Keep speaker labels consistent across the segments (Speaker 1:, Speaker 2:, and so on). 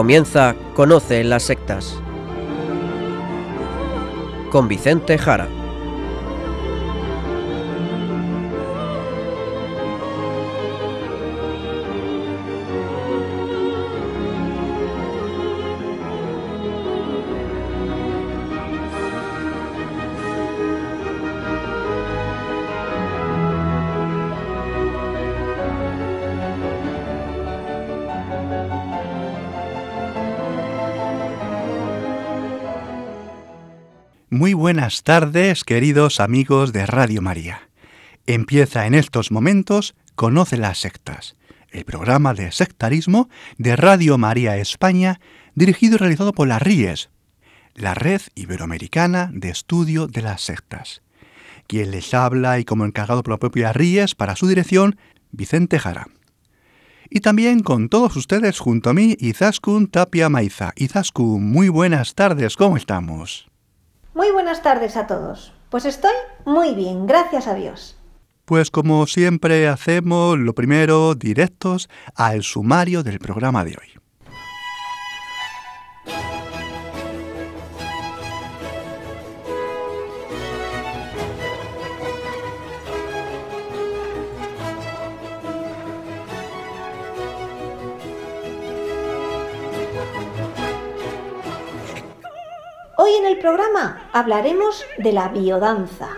Speaker 1: Comienza Conoce las sectas. Con Vicente Jara.
Speaker 2: Buenas tardes, queridos amigos de Radio María. Empieza en estos momentos Conoce las sectas, el programa de sectarismo de Radio María España, dirigido y realizado por la RIES, la Red Iberoamericana de Estudio de las Sectas. Quien les habla y como encargado por la propia RIES para su dirección, Vicente Jara. Y también con todos ustedes junto a mí, Izaskun Tapia Maiza. Izaskun, muy buenas tardes, ¿cómo estamos?
Speaker 3: Muy buenas tardes a todos. Pues estoy muy bien, gracias a Dios.
Speaker 2: Pues como siempre hacemos, lo primero, directos al sumario del programa de hoy.
Speaker 3: Programa hablaremos de la biodanza.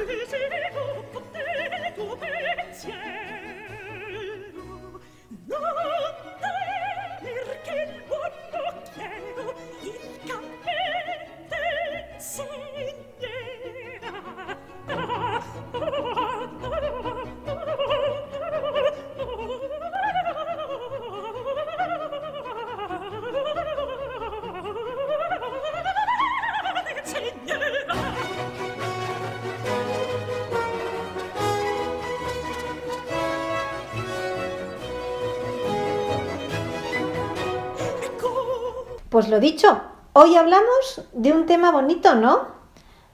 Speaker 3: Lo dicho, hoy hablamos de un tema bonito, ¿no?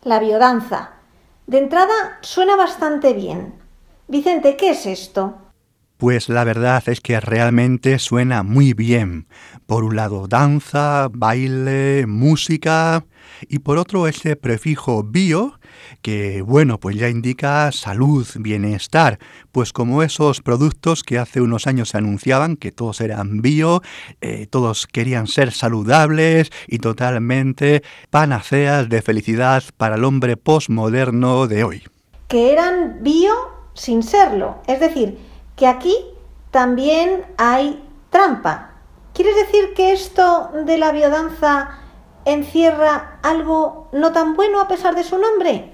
Speaker 3: La biodanza. De entrada suena bastante bien. Vicente, ¿qué es esto?
Speaker 2: Pues la verdad es que realmente suena muy bien. Por un lado danza, baile, música y por otro ese prefijo bio que bueno pues ya indica salud, bienestar, pues como esos productos que hace unos años se anunciaban que todos eran bio, eh, todos querían ser saludables y totalmente panaceas de felicidad para el hombre postmoderno de hoy.
Speaker 3: Que eran bio sin serlo, es decir, que aquí también hay trampa. ¿Quieres decir que esto de la biodanza encierra algo no tan bueno a pesar de su nombre?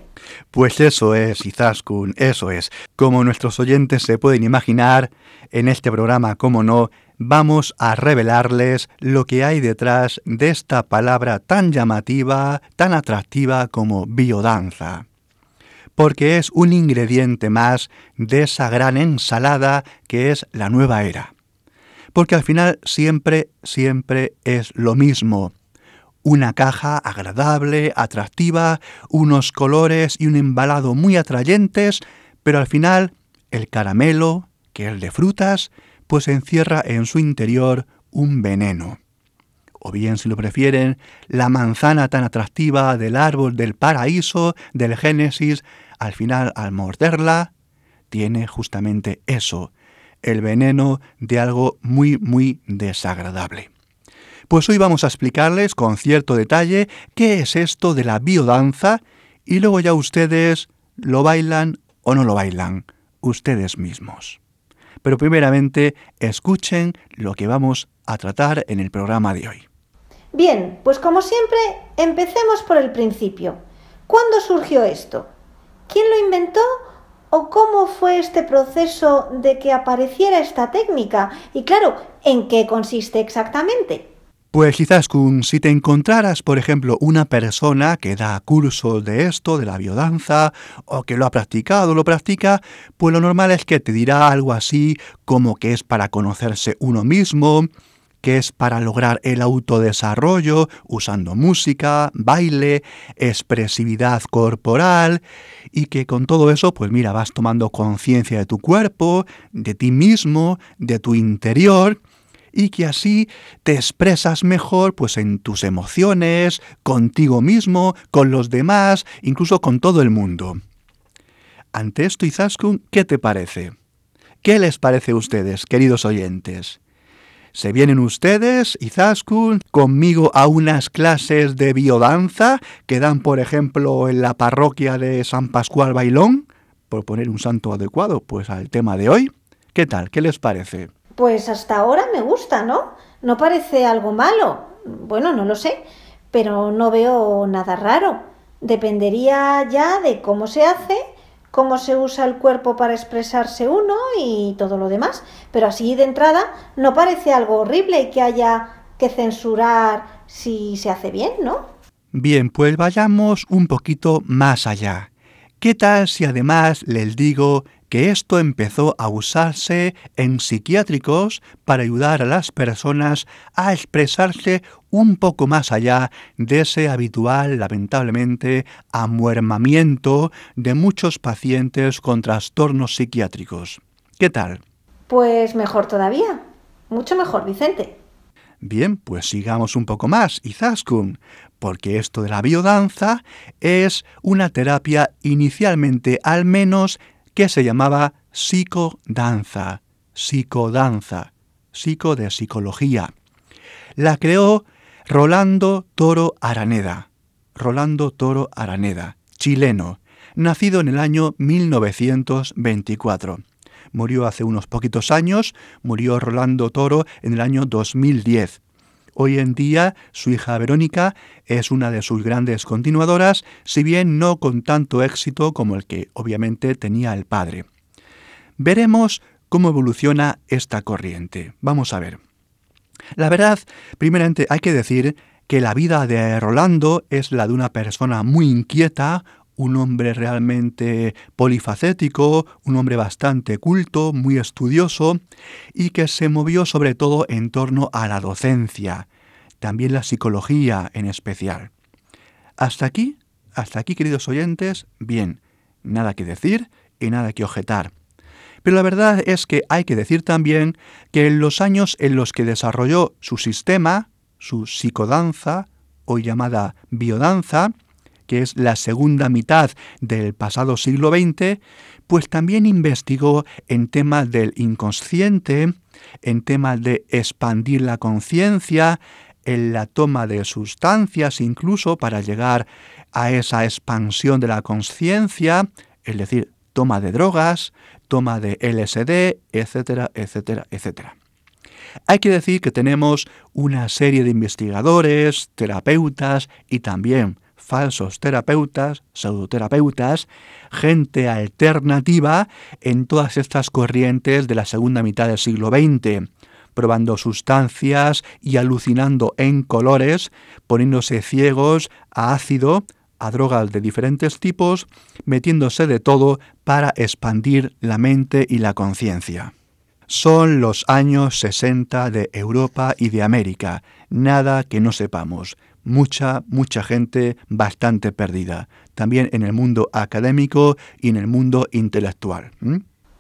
Speaker 2: Pues eso es, Izaskun, eso es. Como nuestros oyentes se pueden imaginar, en este programa, como no, vamos a revelarles lo que hay detrás de esta palabra tan llamativa, tan atractiva como biodanza porque es un ingrediente más de esa gran ensalada que es la nueva era. Porque al final siempre, siempre es lo mismo. Una caja agradable, atractiva, unos colores y un embalado muy atrayentes, pero al final el caramelo, que es de frutas, pues encierra en su interior un veneno. O bien, si lo prefieren, la manzana tan atractiva del árbol del paraíso, del Génesis, al final al morderla, tiene justamente eso, el veneno de algo muy, muy desagradable. Pues hoy vamos a explicarles con cierto detalle qué es esto de la biodanza y luego ya ustedes lo bailan o no lo bailan, ustedes mismos. Pero primeramente escuchen lo que vamos a tratar en el programa de hoy.
Speaker 3: Bien, pues como siempre, empecemos por el principio. ¿Cuándo surgió esto? ¿Quién lo inventó? ¿O cómo fue este proceso de que apareciera esta técnica? Y claro, ¿en qué consiste exactamente?
Speaker 2: Pues quizás si te encontraras, por ejemplo, una persona que da cursos de esto, de la biodanza, o que lo ha practicado, lo practica, pues lo normal es que te dirá algo así como que es para conocerse uno mismo, que es para lograr el autodesarrollo usando música, baile, expresividad corporal y que con todo eso, pues mira, vas tomando conciencia de tu cuerpo, de ti mismo, de tu interior y que así te expresas mejor pues en tus emociones, contigo mismo, con los demás, incluso con todo el mundo. Ante esto, Izaskun, ¿qué te parece? ¿Qué les parece a ustedes, queridos oyentes? ¿Se vienen ustedes, Izaskun, conmigo a unas clases de biodanza que dan, por ejemplo, en la parroquia de San Pascual Bailón? Por poner un santo adecuado, pues al tema de hoy. ¿Qué tal? ¿Qué les parece?
Speaker 3: Pues hasta ahora me gusta, ¿no? No parece algo malo. Bueno, no lo sé, pero no veo nada raro. Dependería ya de cómo se hace cómo se usa el cuerpo para expresarse uno y todo lo demás. Pero así de entrada no parece algo horrible y que haya que censurar si se hace bien, ¿no?
Speaker 2: Bien, pues vayamos un poquito más allá. ¿Qué tal si además les digo que esto empezó a usarse en psiquiátricos para ayudar a las personas a expresarse un poco más allá de ese habitual, lamentablemente, amuermamiento de muchos pacientes con trastornos psiquiátricos. ¿Qué tal?
Speaker 3: Pues mejor todavía. Mucho mejor, Vicente.
Speaker 2: Bien, pues sigamos un poco más, Izaskun, porque esto de la biodanza es una terapia inicialmente al menos que se llamaba psicodanza, psicodanza, psico de psicología. La creó Rolando Toro Araneda, Rolando Toro Araneda, chileno, nacido en el año 1924. Murió hace unos poquitos años, murió Rolando Toro en el año 2010. Hoy en día su hija Verónica es una de sus grandes continuadoras, si bien no con tanto éxito como el que obviamente tenía el padre. Veremos cómo evoluciona esta corriente. Vamos a ver. La verdad, primeramente hay que decir que la vida de Rolando es la de una persona muy inquieta, un hombre realmente polifacético, un hombre bastante culto, muy estudioso, y que se movió sobre todo en torno a la docencia, también la psicología en especial. Hasta aquí, hasta aquí, queridos oyentes, bien, nada que decir y nada que objetar. Pero la verdad es que hay que decir también que en los años en los que desarrolló su sistema, su psicodanza, o llamada biodanza, que es la segunda mitad del pasado siglo XX, pues también investigó en temas del inconsciente, en temas de expandir la conciencia, en la toma de sustancias incluso para llegar a esa expansión de la conciencia, es decir, toma de drogas, toma de LSD, etcétera, etcétera, etcétera. Hay que decir que tenemos una serie de investigadores, terapeutas y también falsos terapeutas, pseudoterapeutas, gente alternativa en todas estas corrientes de la segunda mitad del siglo XX, probando sustancias y alucinando en colores, poniéndose ciegos a ácido, a drogas de diferentes tipos, metiéndose de todo para expandir la mente y la conciencia. Son los años 60 de Europa y de América, nada que no sepamos mucha, mucha gente bastante perdida, también en el mundo académico y en el mundo intelectual.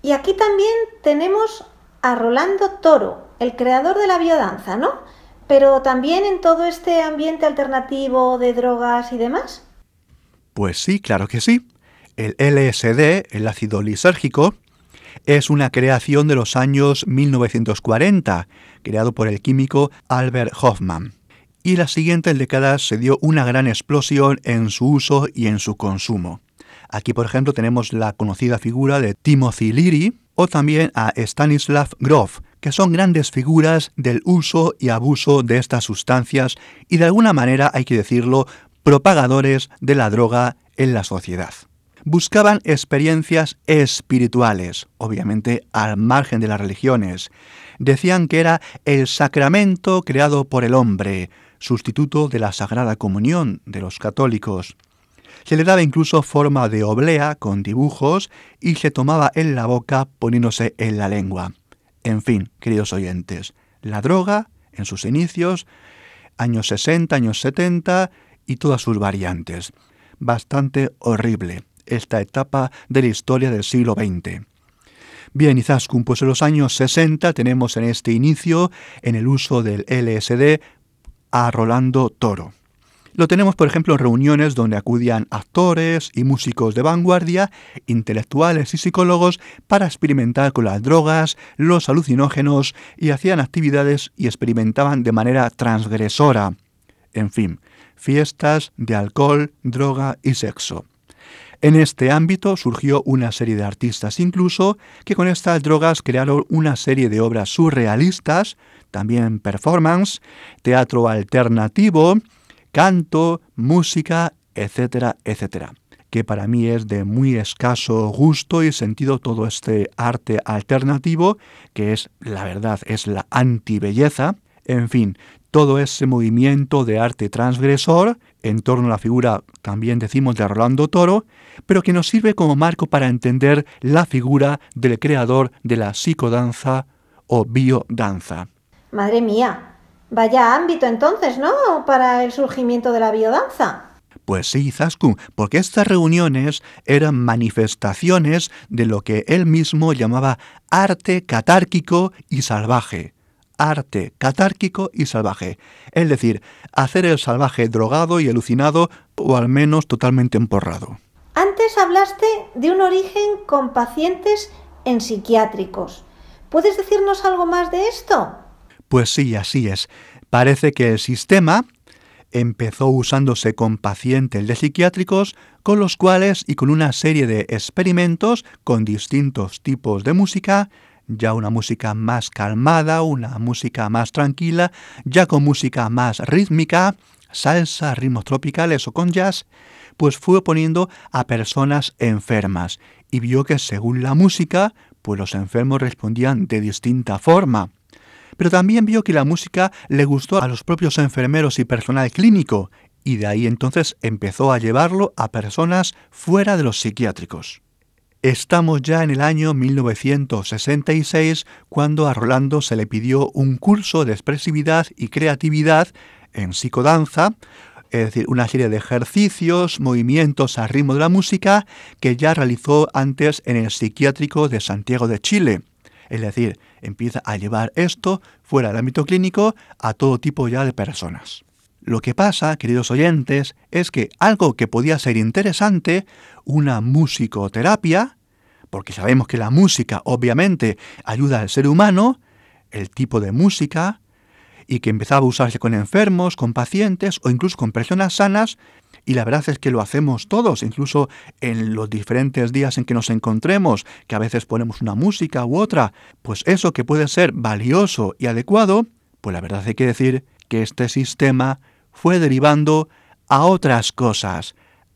Speaker 3: Y aquí también tenemos a Rolando Toro, el creador de la biodanza, ¿no? Pero también en todo este ambiente alternativo de drogas y demás.
Speaker 2: Pues sí, claro que sí. El LSD, el ácido lisérgico, es una creación de los años 1940, creado por el químico Albert Hoffman y las siguientes décadas se dio una gran explosión en su uso y en su consumo. Aquí, por ejemplo, tenemos la conocida figura de Timothy Leary o también a Stanislav Grof, que son grandes figuras del uso y abuso de estas sustancias y de alguna manera, hay que decirlo, propagadores de la droga en la sociedad. Buscaban experiencias espirituales, obviamente al margen de las religiones. Decían que era el sacramento creado por el hombre, sustituto de la Sagrada Comunión de los católicos. Se le daba incluso forma de oblea con dibujos y se tomaba en la boca poniéndose en la lengua. En fin, queridos oyentes, la droga, en sus inicios, años 60, años 70 y todas sus variantes. Bastante horrible esta etapa de la historia del siglo XX. Bien, Izaskun, pues en los años 60 tenemos en este inicio, en el uso del LSD, a Rolando Toro. Lo tenemos, por ejemplo, en reuniones donde acudían actores y músicos de vanguardia, intelectuales y psicólogos para experimentar con las drogas, los alucinógenos y hacían actividades y experimentaban de manera transgresora. En fin, fiestas de alcohol, droga y sexo. En este ámbito surgió una serie de artistas incluso que con estas drogas crearon una serie de obras surrealistas, también performance, teatro alternativo, canto, música, etcétera, etcétera que para mí es de muy escaso gusto y sentido todo este arte alternativo, que es, la verdad, es la antibelleza. En fin, todo ese movimiento de arte transgresor en torno a la figura, también decimos, de Rolando Toro, pero que nos sirve como marco para entender la figura del creador de la psicodanza o biodanza.
Speaker 3: Madre mía, Vaya ámbito entonces, ¿no? Para el surgimiento de la biodanza.
Speaker 2: Pues sí, Zaskun, porque estas reuniones eran manifestaciones de lo que él mismo llamaba arte catárquico y salvaje. Arte catárquico y salvaje. Es decir, hacer el salvaje drogado y alucinado o al menos totalmente emporrado.
Speaker 3: Antes hablaste de un origen con pacientes en psiquiátricos. ¿Puedes decirnos algo más de esto?
Speaker 2: Pues sí, así es. Parece que el sistema empezó usándose con pacientes de psiquiátricos con los cuales y con una serie de experimentos con distintos tipos de música, ya una música más calmada, una música más tranquila, ya con música más rítmica, salsa, ritmos tropicales o con jazz, pues fue poniendo a personas enfermas y vio que según la música, pues los enfermos respondían de distinta forma pero también vio que la música le gustó a los propios enfermeros y personal clínico, y de ahí entonces empezó a llevarlo a personas fuera de los psiquiátricos. Estamos ya en el año 1966 cuando a Rolando se le pidió un curso de expresividad y creatividad en psicodanza, es decir, una serie de ejercicios, movimientos al ritmo de la música que ya realizó antes en el psiquiátrico de Santiago de Chile. Es decir, empieza a llevar esto fuera del ámbito clínico a todo tipo ya de personas. Lo que pasa, queridos oyentes, es que algo que podía ser interesante, una musicoterapia, porque sabemos que la música obviamente ayuda al ser humano, el tipo de música, y que empezaba a usarse con enfermos, con pacientes o incluso con personas sanas, y la verdad es que lo hacemos todos, incluso en los diferentes días en que nos encontremos, que a veces ponemos una música u otra, pues eso que puede ser valioso y adecuado, pues la verdad hay que decir que este sistema fue derivando a otras cosas,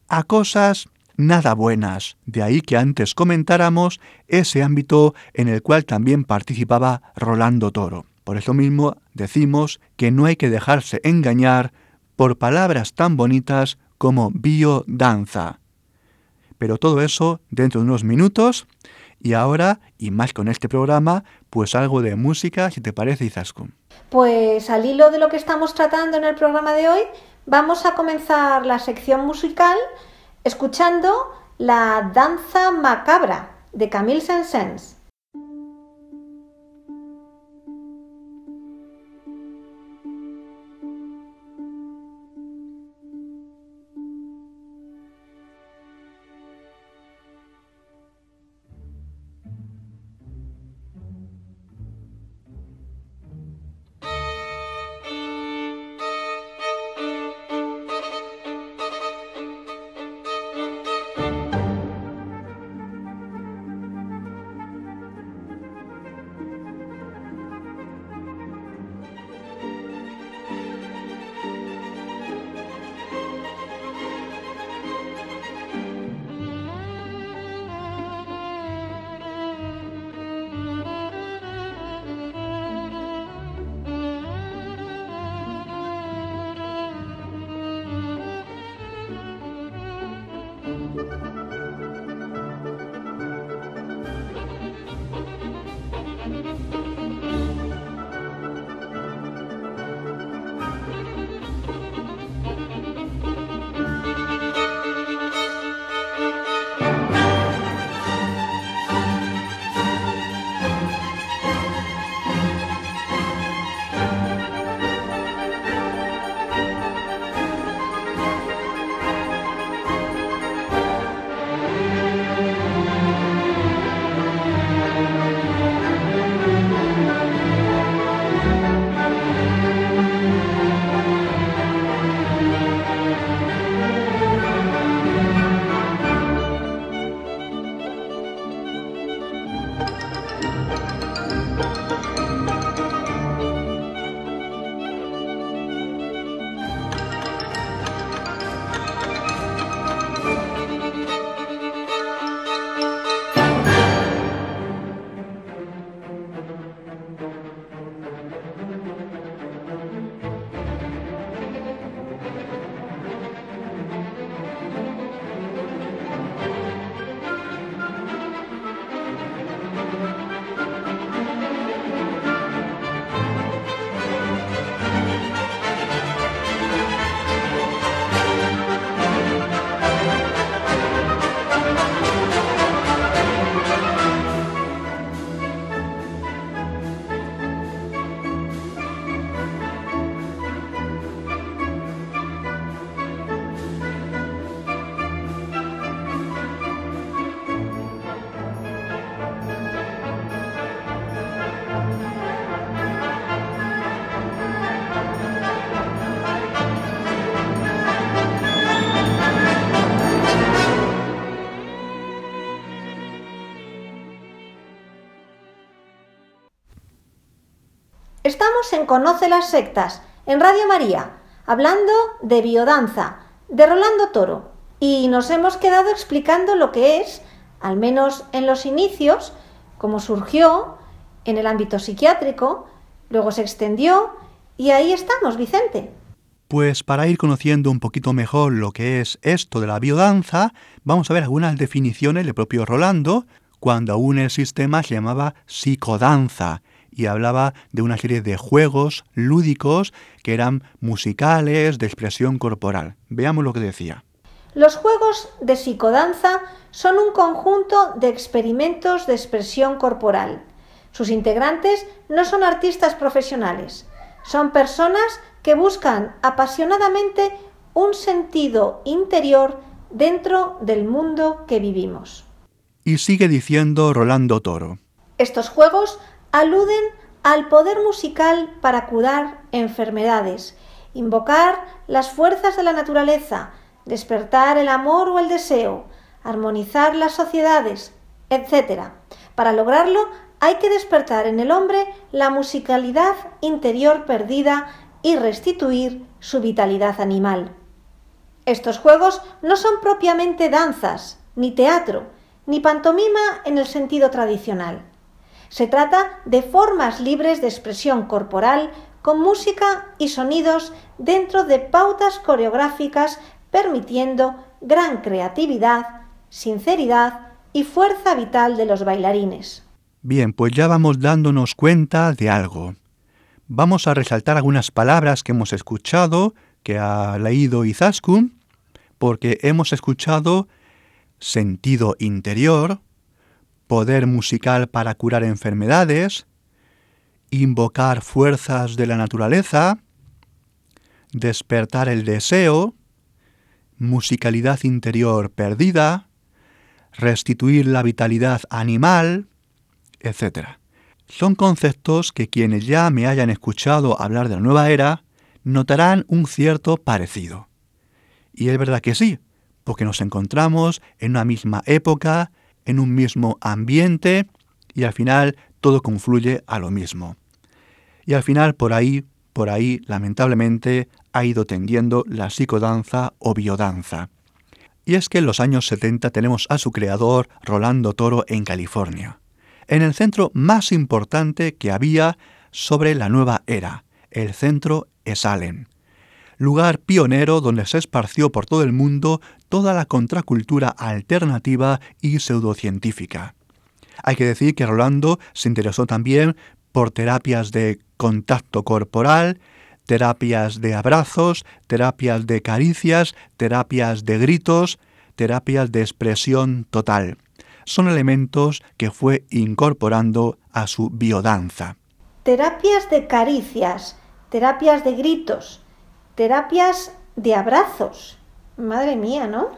Speaker 2: a cosas nada buenas. De ahí que antes comentáramos ese ámbito en el cual también participaba Rolando Toro. Por eso mismo decimos que no hay que dejarse engañar por palabras tan bonitas como biodanza. Pero todo eso dentro de unos minutos y ahora, y más con este programa, pues algo de música, si te parece, Izaskun.
Speaker 3: Pues al hilo de lo que estamos tratando en el programa de hoy, vamos a comenzar la sección musical escuchando la danza macabra de Camille Saint-Saëns. Conoce las sectas, en Radio María, hablando de biodanza, de Rolando Toro, y nos hemos quedado explicando lo que es, al menos en los inicios, cómo surgió en el ámbito psiquiátrico, luego se extendió, y ahí estamos, Vicente.
Speaker 2: Pues para ir conociendo un poquito mejor lo que es esto de la biodanza, vamos a ver algunas definiciones del propio Rolando, cuando aún el sistema se llamaba psicodanza, y hablaba de una serie de juegos lúdicos que eran musicales, de expresión corporal. Veamos lo que decía.
Speaker 3: Los juegos de psicodanza son un conjunto de experimentos de expresión corporal. Sus integrantes no son artistas profesionales, son personas que buscan apasionadamente un sentido interior dentro del mundo que vivimos.
Speaker 2: Y sigue diciendo Rolando Toro.
Speaker 3: Estos juegos aluden al poder musical para curar enfermedades, invocar las fuerzas de la naturaleza, despertar el amor o el deseo, armonizar las sociedades, etc. Para lograrlo hay que despertar en el hombre la musicalidad interior perdida y restituir su vitalidad animal. Estos juegos no son propiamente danzas, ni teatro, ni pantomima en el sentido tradicional. Se trata de formas libres de expresión corporal con música y sonidos dentro de pautas coreográficas permitiendo gran creatividad, sinceridad y fuerza vital de los bailarines.
Speaker 2: Bien, pues ya vamos dándonos cuenta de algo. Vamos a resaltar algunas palabras que hemos escuchado, que ha leído Izaskun, porque hemos escuchado sentido interior, poder musical para curar enfermedades, invocar fuerzas de la naturaleza, despertar el deseo, musicalidad interior perdida, restituir la vitalidad animal, etc. Son conceptos que quienes ya me hayan escuchado hablar de la nueva era notarán un cierto parecido. Y es verdad que sí, porque nos encontramos en una misma época, en un mismo ambiente y al final todo confluye a lo mismo. Y al final por ahí, por ahí, lamentablemente, ha ido tendiendo la psicodanza o biodanza. Y es que en los años 70 tenemos a su creador, Rolando Toro, en California, en el centro más importante que había sobre la nueva era, el centro Esalen, lugar pionero donde se esparció por todo el mundo toda la contracultura alternativa y pseudocientífica. Hay que decir que Rolando se interesó también por terapias de contacto corporal, terapias de abrazos, terapias de caricias, terapias de gritos, terapias de expresión total. Son elementos que fue incorporando a su biodanza.
Speaker 3: Terapias de caricias, terapias de gritos, terapias de abrazos. Madre mía, ¿no?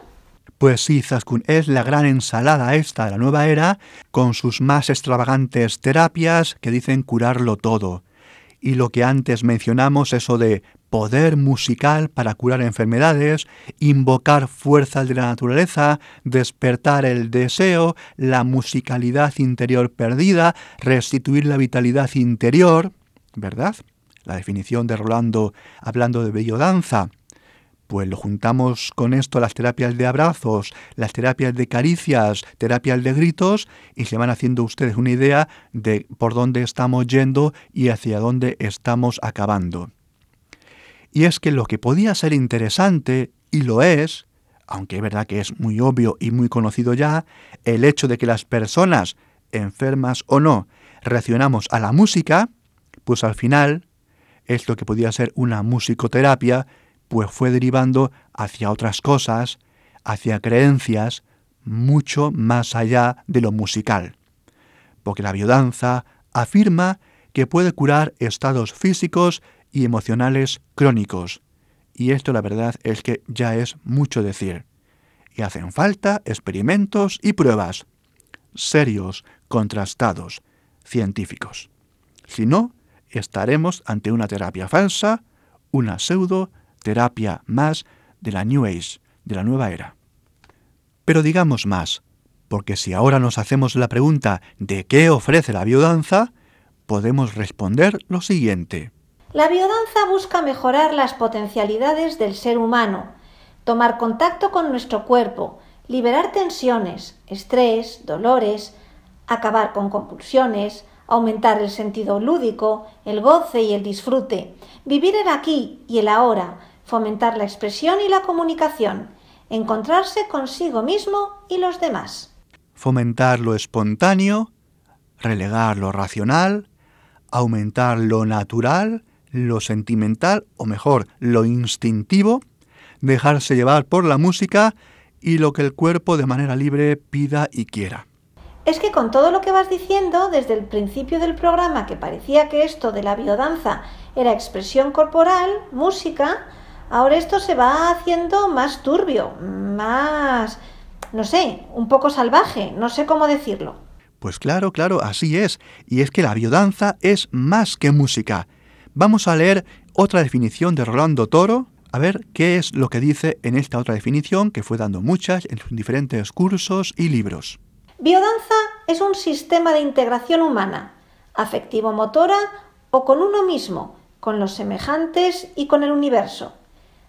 Speaker 2: Pues sí, Zaskun, es la gran ensalada esta de la nueva era, con sus más extravagantes terapias que dicen curarlo todo. y lo que antes mencionamos, eso de poder musical para curar enfermedades, invocar fuerzas de la naturaleza, despertar el deseo, la musicalidad interior perdida, restituir la vitalidad interior, ¿verdad? La definición de Rolando hablando de bellodanza. Pues lo juntamos con esto las terapias de abrazos, las terapias de caricias, terapias de gritos y se van haciendo ustedes una idea de por dónde estamos yendo y hacia dónde estamos acabando. Y es que lo que podía ser interesante, y lo es, aunque es verdad que es muy obvio y muy conocido ya, el hecho de que las personas, enfermas o no, reaccionamos a la música, pues al final, esto que podía ser una musicoterapia, pues fue derivando hacia otras cosas, hacia creencias, mucho más allá de lo musical. Porque la biodanza afirma que puede curar estados físicos y emocionales crónicos. Y esto la verdad es que ya es mucho decir. Y hacen falta experimentos y pruebas, serios, contrastados, científicos. Si no, estaremos ante una terapia falsa, una pseudo terapia más de la New Age, de la nueva era. Pero digamos más, porque si ahora nos hacemos la pregunta de qué ofrece la biodanza, podemos responder lo siguiente.
Speaker 3: La biodanza busca mejorar las potencialidades del ser humano, tomar contacto con nuestro cuerpo, liberar tensiones, estrés, dolores, acabar con compulsiones, aumentar el sentido lúdico, el goce y el disfrute, vivir el aquí y el ahora, fomentar la expresión y la comunicación, encontrarse consigo mismo y los demás.
Speaker 2: Fomentar lo espontáneo, relegar lo racional, aumentar lo natural, lo sentimental, o mejor, lo instintivo, dejarse llevar por la música y lo que el cuerpo de manera libre pida y quiera.
Speaker 3: Es que con todo lo que vas diciendo desde el principio del programa, que parecía que esto de la biodanza era expresión corporal, música, ahora esto se va haciendo más turbio, más, no sé, un poco salvaje, no sé cómo decirlo.
Speaker 2: Pues claro, claro, así es. Y es que la biodanza es más que música. Vamos a leer otra definición de Rolando Toro, a ver qué es lo que dice en esta otra definición, que fue dando muchas en sus diferentes cursos y libros.
Speaker 3: Biodanza es un sistema de integración humana, afectivo-motora o con uno mismo, con los semejantes y con el universo.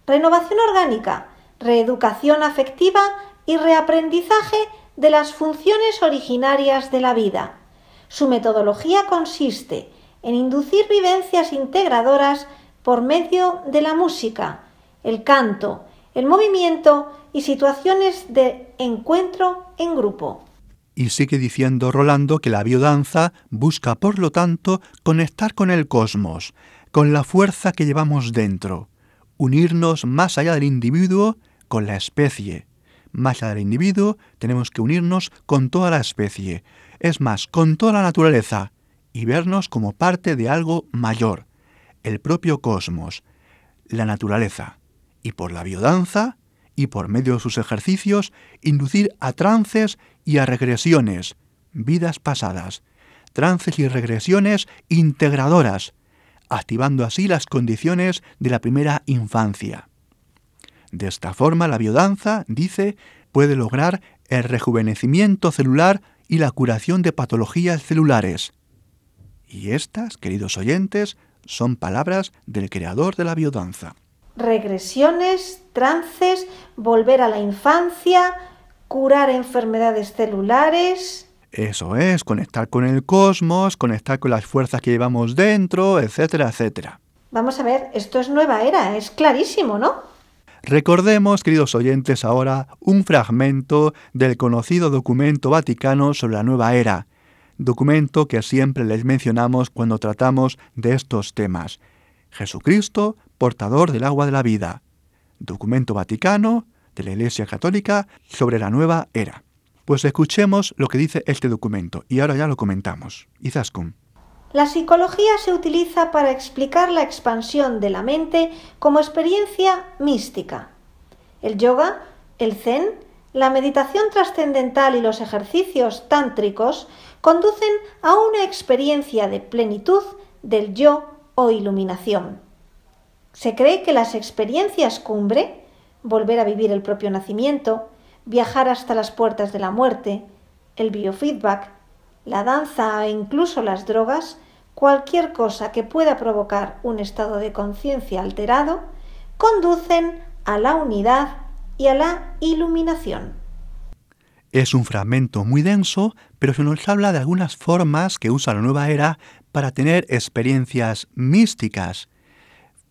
Speaker 3: Renovación orgánica, reeducación afectiva y reaprendizaje de las funciones originarias de la vida. Su metodología consiste en inducir vivencias integradoras por medio de la música, el canto, el movimiento y situaciones de encuentro en grupo.
Speaker 2: Y sigue diciendo Rolando que la biodanza busca, por lo tanto, conectar con el cosmos, con la fuerza que llevamos dentro, unirnos más allá del individuo con la especie. Más allá del individuo tenemos que unirnos con toda la especie, es más, con toda la naturaleza, y vernos como parte de algo mayor, el propio cosmos, la naturaleza, y por la biodanza, y por medio de sus ejercicios, inducir a trances y a regresiones, vidas pasadas, trances y regresiones integradoras, activando así las condiciones de la primera infancia. De esta forma, la biodanza, dice, puede lograr el rejuvenecimiento celular y la curación de patologías celulares, y estas, queridos oyentes, son palabras del creador de la biodanza.
Speaker 3: Regresiones, trances, volver a la infancia, curar enfermedades celulares.
Speaker 2: Eso es, conectar con el cosmos, conectar con las fuerzas que llevamos dentro, etcétera, etcétera.
Speaker 3: Vamos a ver, esto es nueva era, es clarísimo, ¿no?
Speaker 2: Recordemos, queridos oyentes, ahora un fragmento del conocido documento vaticano sobre la nueva era, documento que siempre les mencionamos cuando tratamos de estos temas. Jesucristo, portador del agua de la vida. Documento Vaticano de la Iglesia Católica sobre la nueva era. Pues escuchemos lo que dice este documento y ahora ya lo comentamos. Izaskun.
Speaker 3: La psicología se utiliza para explicar la expansión de la mente como experiencia mística. El yoga, el zen, la meditación trascendental y los ejercicios tántricos conducen a una experiencia de plenitud del yo o iluminación. Se cree que las experiencias cumbre, volver a vivir el propio nacimiento, viajar hasta las puertas de la muerte, el biofeedback, la danza e incluso las drogas, cualquier cosa que pueda provocar un estado de conciencia alterado, conducen a la unidad y a la iluminación.
Speaker 2: Es un fragmento muy denso, pero se nos habla de algunas formas que usa la nueva era para tener experiencias místicas.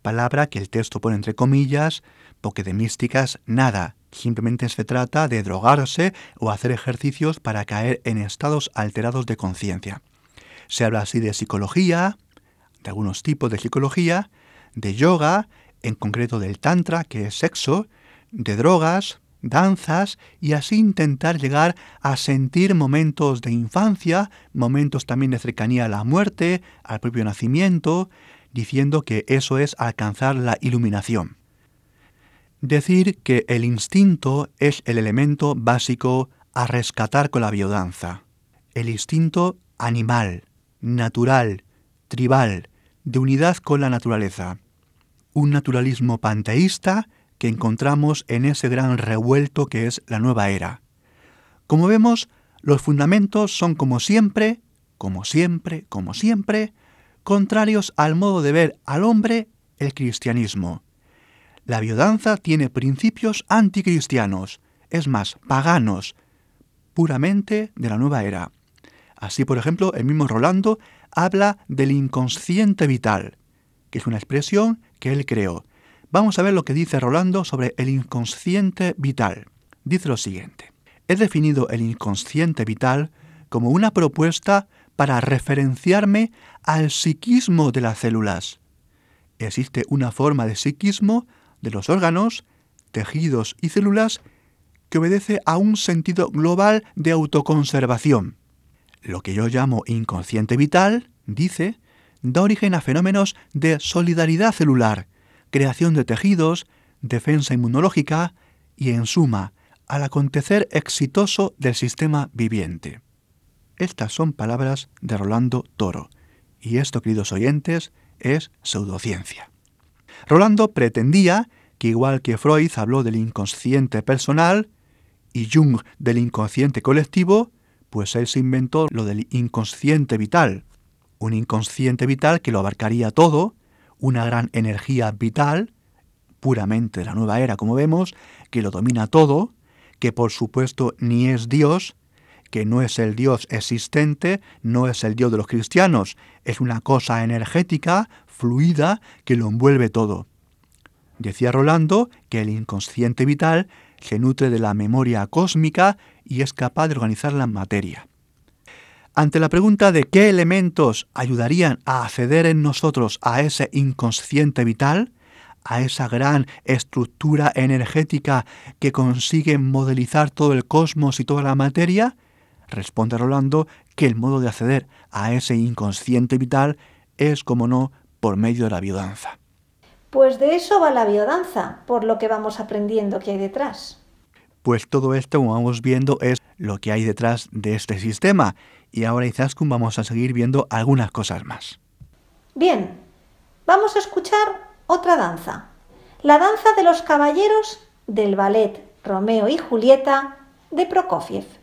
Speaker 2: Palabra que el texto pone entre comillas, porque de místicas nada. Simplemente se trata de drogarse o hacer ejercicios para caer en estados alterados de conciencia. Se habla así de psicología, de algunos tipos de psicología, de yoga, en concreto del tantra, que es sexo, de drogas, danzas y así intentar llegar a sentir momentos de infancia, momentos también de cercanía a la muerte, al propio nacimiento, diciendo que eso es alcanzar la iluminación. Decir que el instinto es el elemento básico a rescatar con la biodanza. El instinto animal, natural, tribal, de unidad con la naturaleza. Un naturalismo panteísta que encontramos en ese gran revuelto que es la nueva era. Como vemos, los fundamentos son como siempre, como siempre, como siempre, contrarios al modo de ver al hombre el cristianismo. La biodanza tiene principios anticristianos, es más, paganos, puramente de la nueva era. Así, por ejemplo, el mismo Rolando habla del inconsciente vital, que es una expresión que él creó, Vamos a ver lo que dice Rolando sobre el inconsciente vital. Dice lo siguiente. He definido el inconsciente vital como una propuesta para referenciarme al psiquismo de las células. Existe una forma de psiquismo de los órganos, tejidos y células que obedece a un sentido global de autoconservación. Lo que yo llamo inconsciente vital, dice, da origen a fenómenos de solidaridad celular, creación de tejidos, defensa inmunológica y, en suma, al acontecer exitoso del sistema viviente. Estas son palabras de Rolando Toro, y esto, queridos oyentes, es pseudociencia. Rolando pretendía que igual que Freud habló del inconsciente personal y Jung del inconsciente colectivo, pues él se inventó lo del inconsciente vital, un inconsciente vital que lo abarcaría todo una gran energía vital, puramente de la nueva era, como vemos, que lo domina todo, que por supuesto ni es Dios, que no es el Dios existente, no es el Dios de los cristianos, es una cosa energética, fluida, que lo envuelve todo. Decía Rolando que el inconsciente vital se nutre de la memoria cósmica y es capaz de organizar la materia. Ante la pregunta de qué elementos ayudarían a acceder en nosotros a ese inconsciente vital, a esa gran estructura energética que consigue modelizar todo el cosmos y toda la materia, responde Rolando que el modo de acceder a ese inconsciente vital es, como no, por medio de la biodanza.
Speaker 3: Pues de eso va la biodanza, por lo que vamos aprendiendo que hay detrás.
Speaker 2: Pues todo esto, como vamos viendo, es lo que hay detrás de este sistema y ahora Izaskun vamos a seguir viendo algunas cosas más.
Speaker 3: Bien, vamos a escuchar otra danza. La danza de los caballeros del ballet Romeo y Julieta de Prokofiev.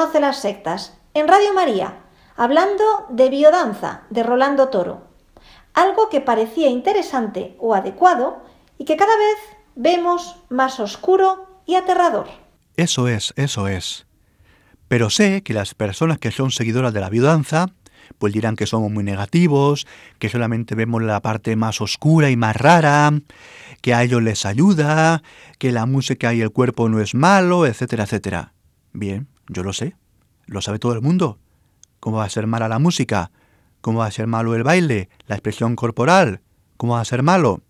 Speaker 3: Conoce las sectas en Radio María, hablando de biodanza de Rolando Toro, algo que parecía interesante o adecuado y que cada vez vemos más oscuro y aterrador.
Speaker 2: Eso es, eso es. Pero sé que las personas que son seguidoras de la biodanza pues dirán que somos muy negativos, que solamente vemos la parte más oscura y más rara, que a ellos les ayuda, que la música y el cuerpo no es malo, etcétera, etcétera. Bien, yo lo sé, lo sabe todo el mundo. ¿Cómo va a ser mala la música? ¿Cómo va a ser malo el baile? ¿La expresión corporal? ¿Cómo va a ser malo?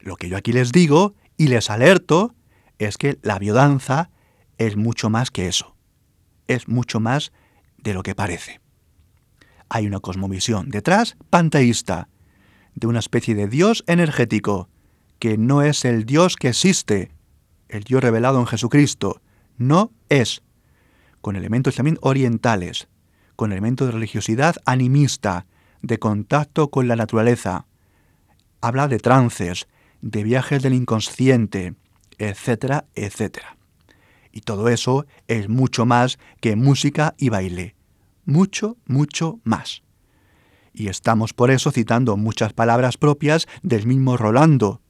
Speaker 2: Lo que yo aquí les digo y les alerto es que la biodanza es mucho más que eso. Es mucho más de lo que parece. Hay una cosmovisión detrás panteísta, de una especie de Dios energético, que no es el Dios que existe, el Dios revelado en Jesucristo, no es, con elementos también orientales, con elementos de religiosidad animista, de contacto con la naturaleza. Habla de trances, de viajes del inconsciente, etcétera, etcétera. Y todo eso es mucho más que música y baile mucho, mucho más. Y estamos por eso citando muchas palabras propias del mismo Rolando,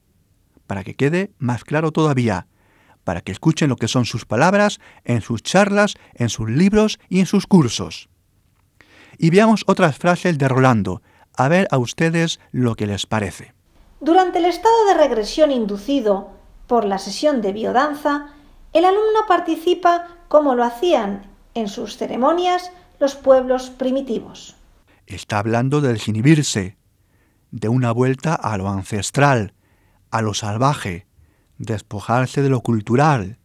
Speaker 2: para que quede más claro todavía, para que escuchen lo que son sus palabras en sus charlas, en sus libros y en sus cursos. Y veamos otras frases de Rolando, a ver a ustedes lo que les parece.
Speaker 3: Durante el estado de regresión inducido por la sesión de biodanza, el alumno participa como lo hacían en sus ceremonias los pueblos primitivos.
Speaker 2: Está hablando del desinhibirse, de una vuelta a lo ancestral, a lo salvaje, despojarse de lo cultural,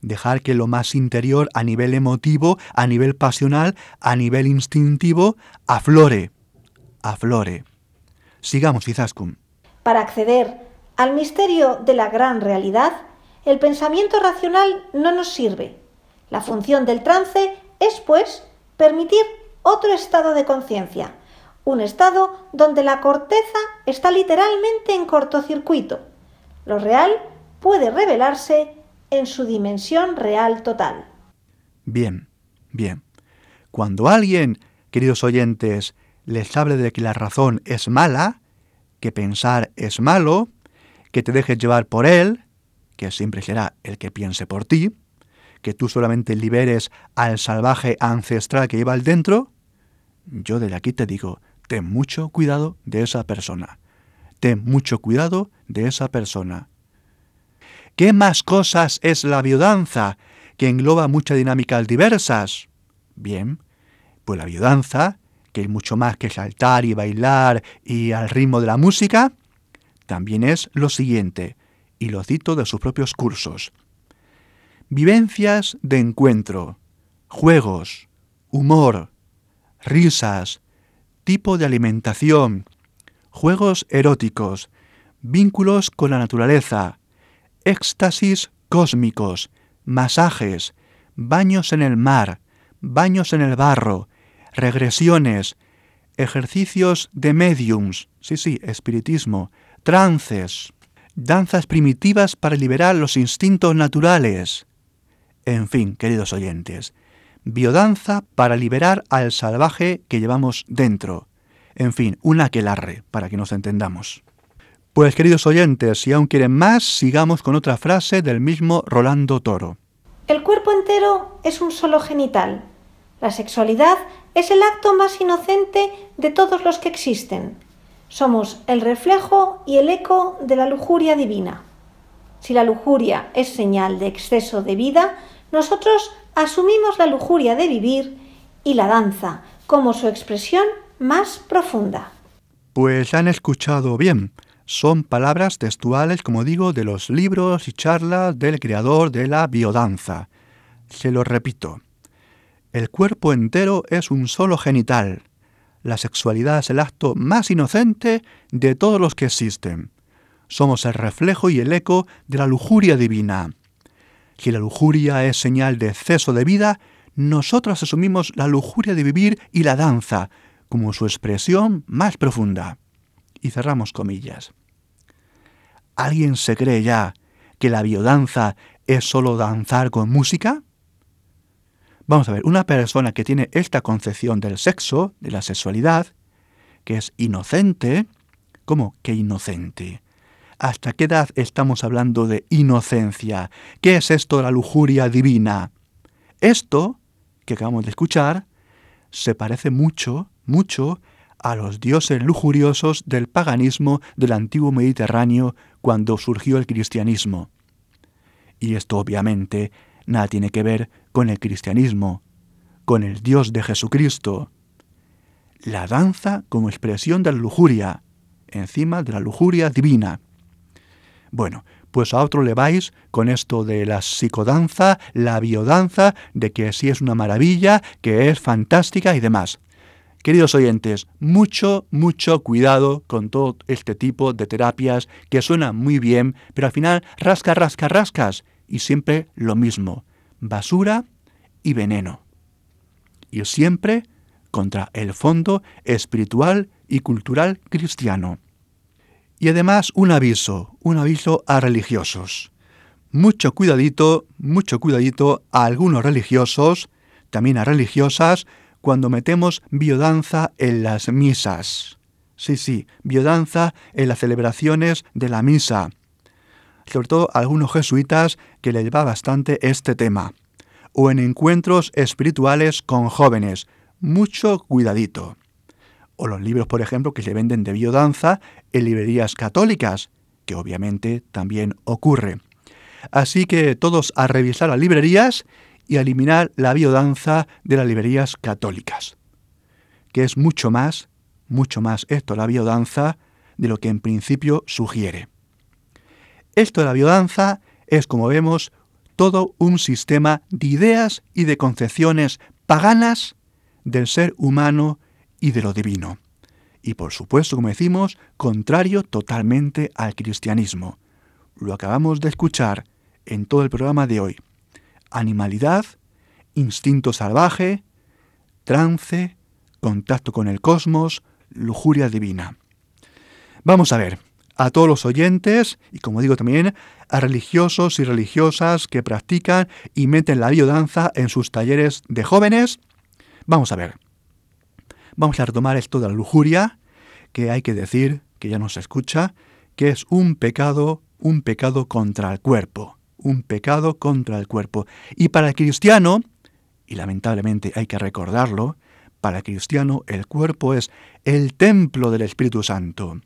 Speaker 2: dejar que lo más interior a nivel emotivo, a nivel pasional, a nivel instintivo, aflore, aflore. Sigamos, Izaskun.
Speaker 3: Para acceder al misterio de la gran realidad, el pensamiento racional no nos sirve. La función del trance es, pues, permitir otro estado de conciencia, un estado donde la corteza está literalmente en cortocircuito. Lo real puede revelarse en su dimensión real total.
Speaker 2: Bien, bien. Cuando alguien, queridos oyentes, les hable de que la razón es mala, que pensar es malo, que te dejes llevar por él, que siempre será el que piense por ti, que tú solamente liberes al salvaje ancestral que lleva al dentro, yo desde aquí te digo, ten mucho cuidado de esa persona. Ten mucho cuidado de esa persona. ¿Qué más cosas es la biodanza que engloba muchas dinámicas diversas? Bien, pues la biodanza, que es mucho más que saltar y bailar y al ritmo de la música, también es lo siguiente, y lo cito de sus propios cursos. Vivencias de encuentro, juegos, humor, risas, tipo de alimentación, juegos eróticos, vínculos con la naturaleza, éxtasis cósmicos, masajes, baños en el mar, baños en el barro, regresiones, ejercicios de mediums, sí, sí, espiritismo, trances, danzas primitivas para liberar los instintos naturales, en fin, queridos oyentes, biodanza para liberar al salvaje que llevamos dentro. En fin, un aquelarre, para que nos entendamos. Pues queridos oyentes, si aún quieren más, sigamos con otra frase del mismo Rolando Toro.
Speaker 3: El cuerpo entero es un solo genital. La sexualidad es el acto más inocente de todos los que existen. Somos el reflejo y el eco de la lujuria divina. Si la lujuria es señal de exceso de vida, nosotros asumimos la lujuria de vivir y la danza como su expresión más profunda.
Speaker 2: Pues han escuchado bien. Son palabras textuales, como digo, de los libros y charlas del creador de la biodanza. Se lo repito. El cuerpo entero es un solo genital. La sexualidad es el acto más inocente de todos los que existen. Somos el reflejo y el eco de la lujuria divina. Si la lujuria es señal de exceso de vida, nosotros asumimos la lujuria de vivir y la danza como su expresión más profunda. Y cerramos comillas. ¿Alguien se cree ya que la biodanza es solo danzar con música? Vamos a ver, una persona que tiene esta concepción del sexo, de la sexualidad, que es inocente, ¿cómo que inocente? ¿Hasta qué edad estamos hablando de inocencia? ¿Qué es esto de la lujuria divina? Esto que acabamos de escuchar se parece mucho, mucho a los dioses lujuriosos del paganismo del antiguo Mediterráneo cuando surgió el cristianismo. Y esto obviamente nada tiene que ver con el cristianismo, con el Dios de Jesucristo. La danza como expresión de la lujuria, encima de la lujuria divina. Bueno, pues a otro le vais con esto de la psicodanza, la biodanza, de que sí es una maravilla, que es fantástica y demás. Queridos oyentes, mucho, mucho cuidado con todo este tipo de terapias que suenan muy bien, pero al final rasca, rasca, rascas y siempre lo mismo, basura y veneno. Y siempre contra el fondo espiritual y cultural cristiano. Y además un aviso, un aviso a religiosos. Mucho cuidadito, mucho cuidadito a algunos religiosos, también a religiosas, cuando metemos biodanza en las misas. Sí, sí, biodanza en las celebraciones de la misa. Sobre todo a algunos jesuitas que les va bastante este tema. O en encuentros espirituales con jóvenes. Mucho cuidadito o los libros, por ejemplo, que se venden de biodanza en librerías católicas, que obviamente también ocurre. Así que todos a revisar las librerías y eliminar la biodanza de las librerías católicas, que es mucho más, mucho más esto, la biodanza, de lo que en principio sugiere. Esto de la biodanza es, como vemos, todo un sistema de ideas y de concepciones paganas del ser humano y de lo divino. Y por supuesto, como decimos, contrario totalmente al cristianismo. Lo acabamos de escuchar en todo el programa de hoy. Animalidad, instinto salvaje, trance, contacto con el cosmos, lujuria divina. Vamos a ver, a todos los oyentes y como digo también a religiosos y religiosas que practican y meten la biodanza en sus talleres de jóvenes, vamos a ver. Vamos a retomar esto de la lujuria, que hay que decir, que ya no se escucha, que es un pecado, un pecado contra el cuerpo, un pecado contra el cuerpo. Y para el cristiano, y lamentablemente hay que recordarlo, para el cristiano el cuerpo es el templo del Espíritu Santo.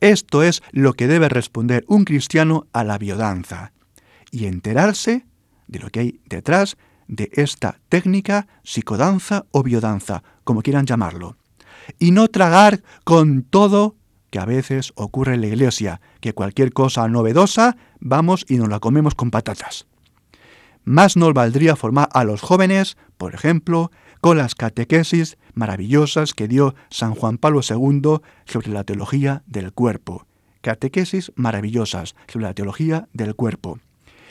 Speaker 2: Esto es lo que debe responder un cristiano a la biodanza y enterarse de lo que hay detrás de esta técnica, psicodanza o biodanza, como quieran llamarlo. Y no tragar con todo que a veces ocurre en la iglesia, que cualquier cosa novedosa vamos y nos la comemos con patatas. Más nos valdría formar a los jóvenes, por ejemplo, con las catequesis maravillosas que dio San Juan Pablo II sobre la teología del cuerpo. Catequesis maravillosas sobre la teología del cuerpo.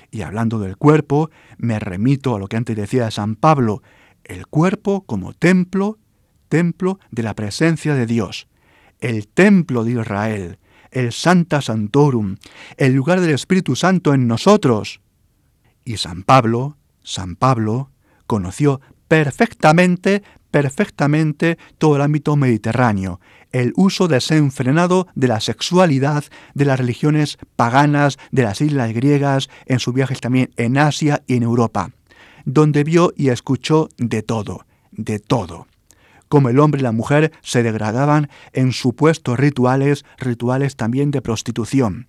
Speaker 2: Y hablando del cuerpo, me remito a lo que antes decía San Pablo, el cuerpo como templo, templo de la presencia de Dios, el templo de Israel, el Santa Santorum, el lugar del Espíritu Santo en nosotros. Y San Pablo, San Pablo, conoció perfectamente, perfectamente todo el ámbito mediterráneo, el uso desenfrenado de la sexualidad de las religiones paganas de las islas griegas en sus viajes también en Asia y en Europa, donde vio y escuchó de todo, de todo como el hombre y la mujer se degradaban en supuestos rituales, rituales también de prostitución.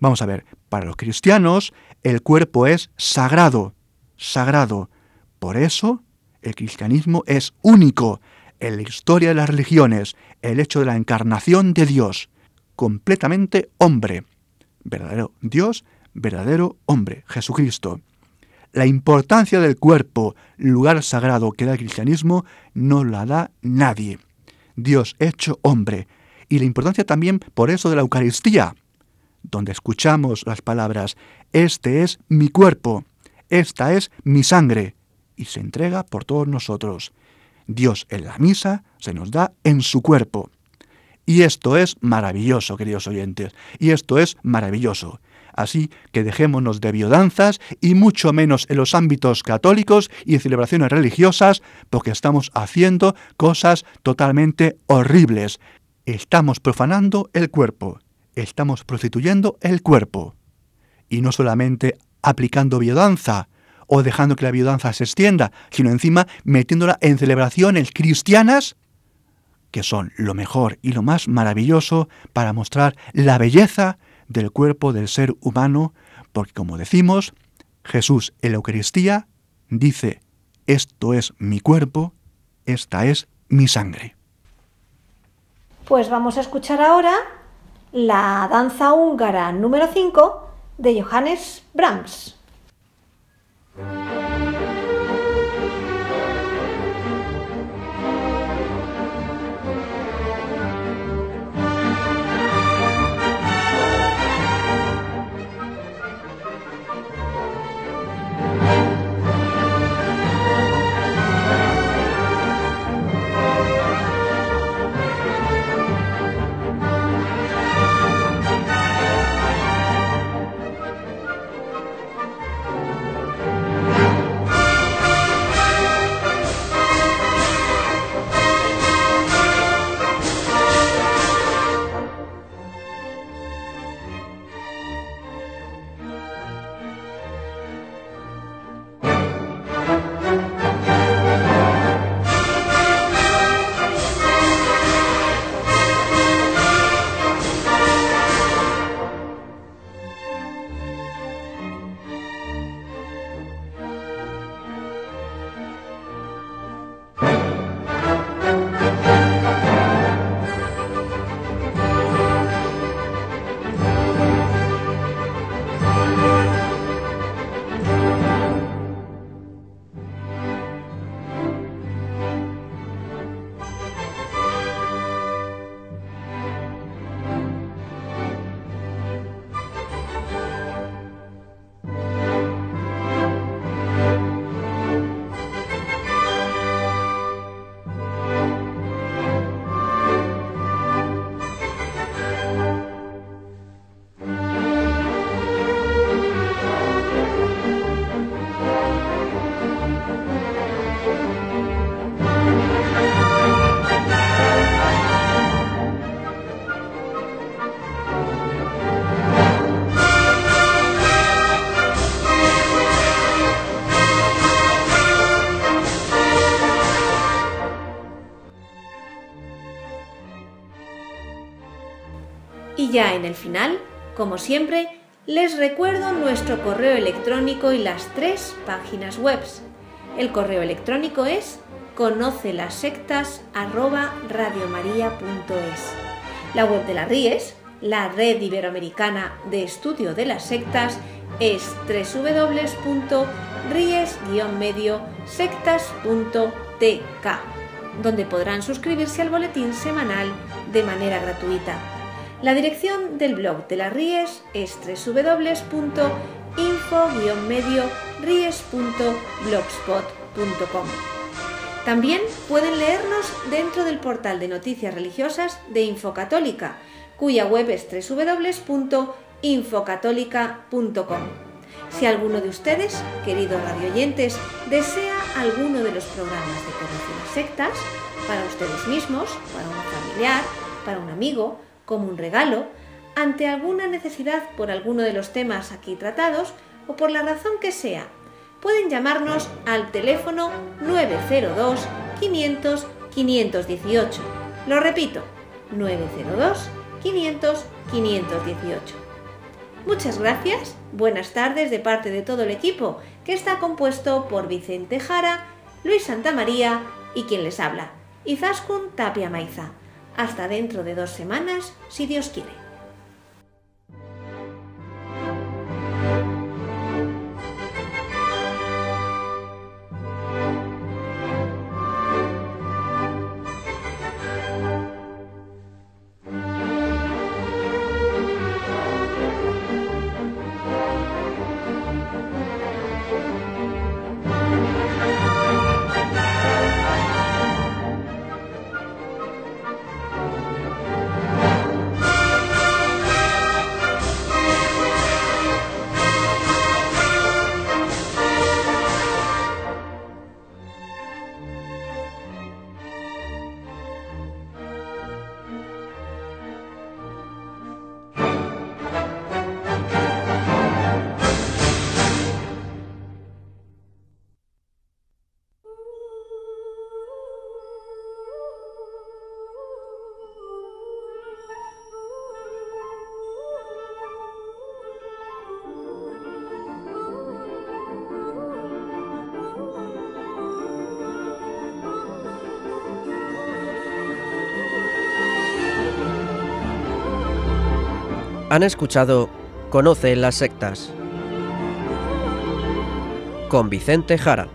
Speaker 2: Vamos a ver, para los cristianos el cuerpo es sagrado, sagrado. Por eso el cristianismo es único, en la historia de las religiones, el hecho de la encarnación de Dios, completamente hombre, verdadero Dios, verdadero hombre, Jesucristo. La importancia del cuerpo, lugar sagrado que da el cristianismo, no la da nadie. Dios hecho hombre. Y la importancia también por eso de la Eucaristía, donde escuchamos las palabras, este es mi cuerpo, esta es mi sangre, y se entrega por todos nosotros. Dios en la misa se nos da en su cuerpo. Y esto es maravilloso, queridos oyentes, y esto es maravilloso. Así que dejémonos de biodanzas y mucho menos en los ámbitos católicos y celebraciones religiosas, porque estamos haciendo cosas totalmente horribles. Estamos profanando el cuerpo, estamos prostituyendo el cuerpo. Y no solamente aplicando biodanza o dejando que la biodanza se extienda, sino encima metiéndola en celebraciones cristianas que son lo mejor y lo más maravilloso para mostrar la belleza del cuerpo del ser humano, porque como decimos, Jesús en la Eucaristía dice, esto es mi cuerpo, esta es mi sangre.
Speaker 3: Pues vamos a escuchar ahora la danza húngara número 5 de Johannes Brahms. Ya en el final, como siempre, les recuerdo nuestro correo electrónico y las tres páginas web. El correo electrónico es conoce las sectas La web de la RIES, la Red Iberoamericana de Estudio de las Sectas, es www.ries-medio-sectas.tk, donde podrán suscribirse al boletín semanal de manera gratuita. La dirección del blog de las Ries es www.info-medio-ries.blogspot.com. También pueden leernos dentro del portal de noticias religiosas de Infocatólica, cuya web es www.infocatólica.com. Si alguno de ustedes, queridos radioyentes, desea alguno de los programas de Conocer las Sectas, para ustedes mismos, para un familiar, para un amigo, como un regalo, ante alguna necesidad por alguno de los temas aquí tratados o por la razón que sea, pueden llamarnos al teléfono 902 500 518. Lo repito, 902 500 518. Muchas gracias, buenas tardes de parte de todo el equipo, que está compuesto por Vicente Jara, Luis Santamaría y quien les habla, Izaskun Tapia Maiza. Hasta dentro de dos semanas, si Dios quiere.
Speaker 1: Han escuchado Conoce las sectas con Vicente Jara.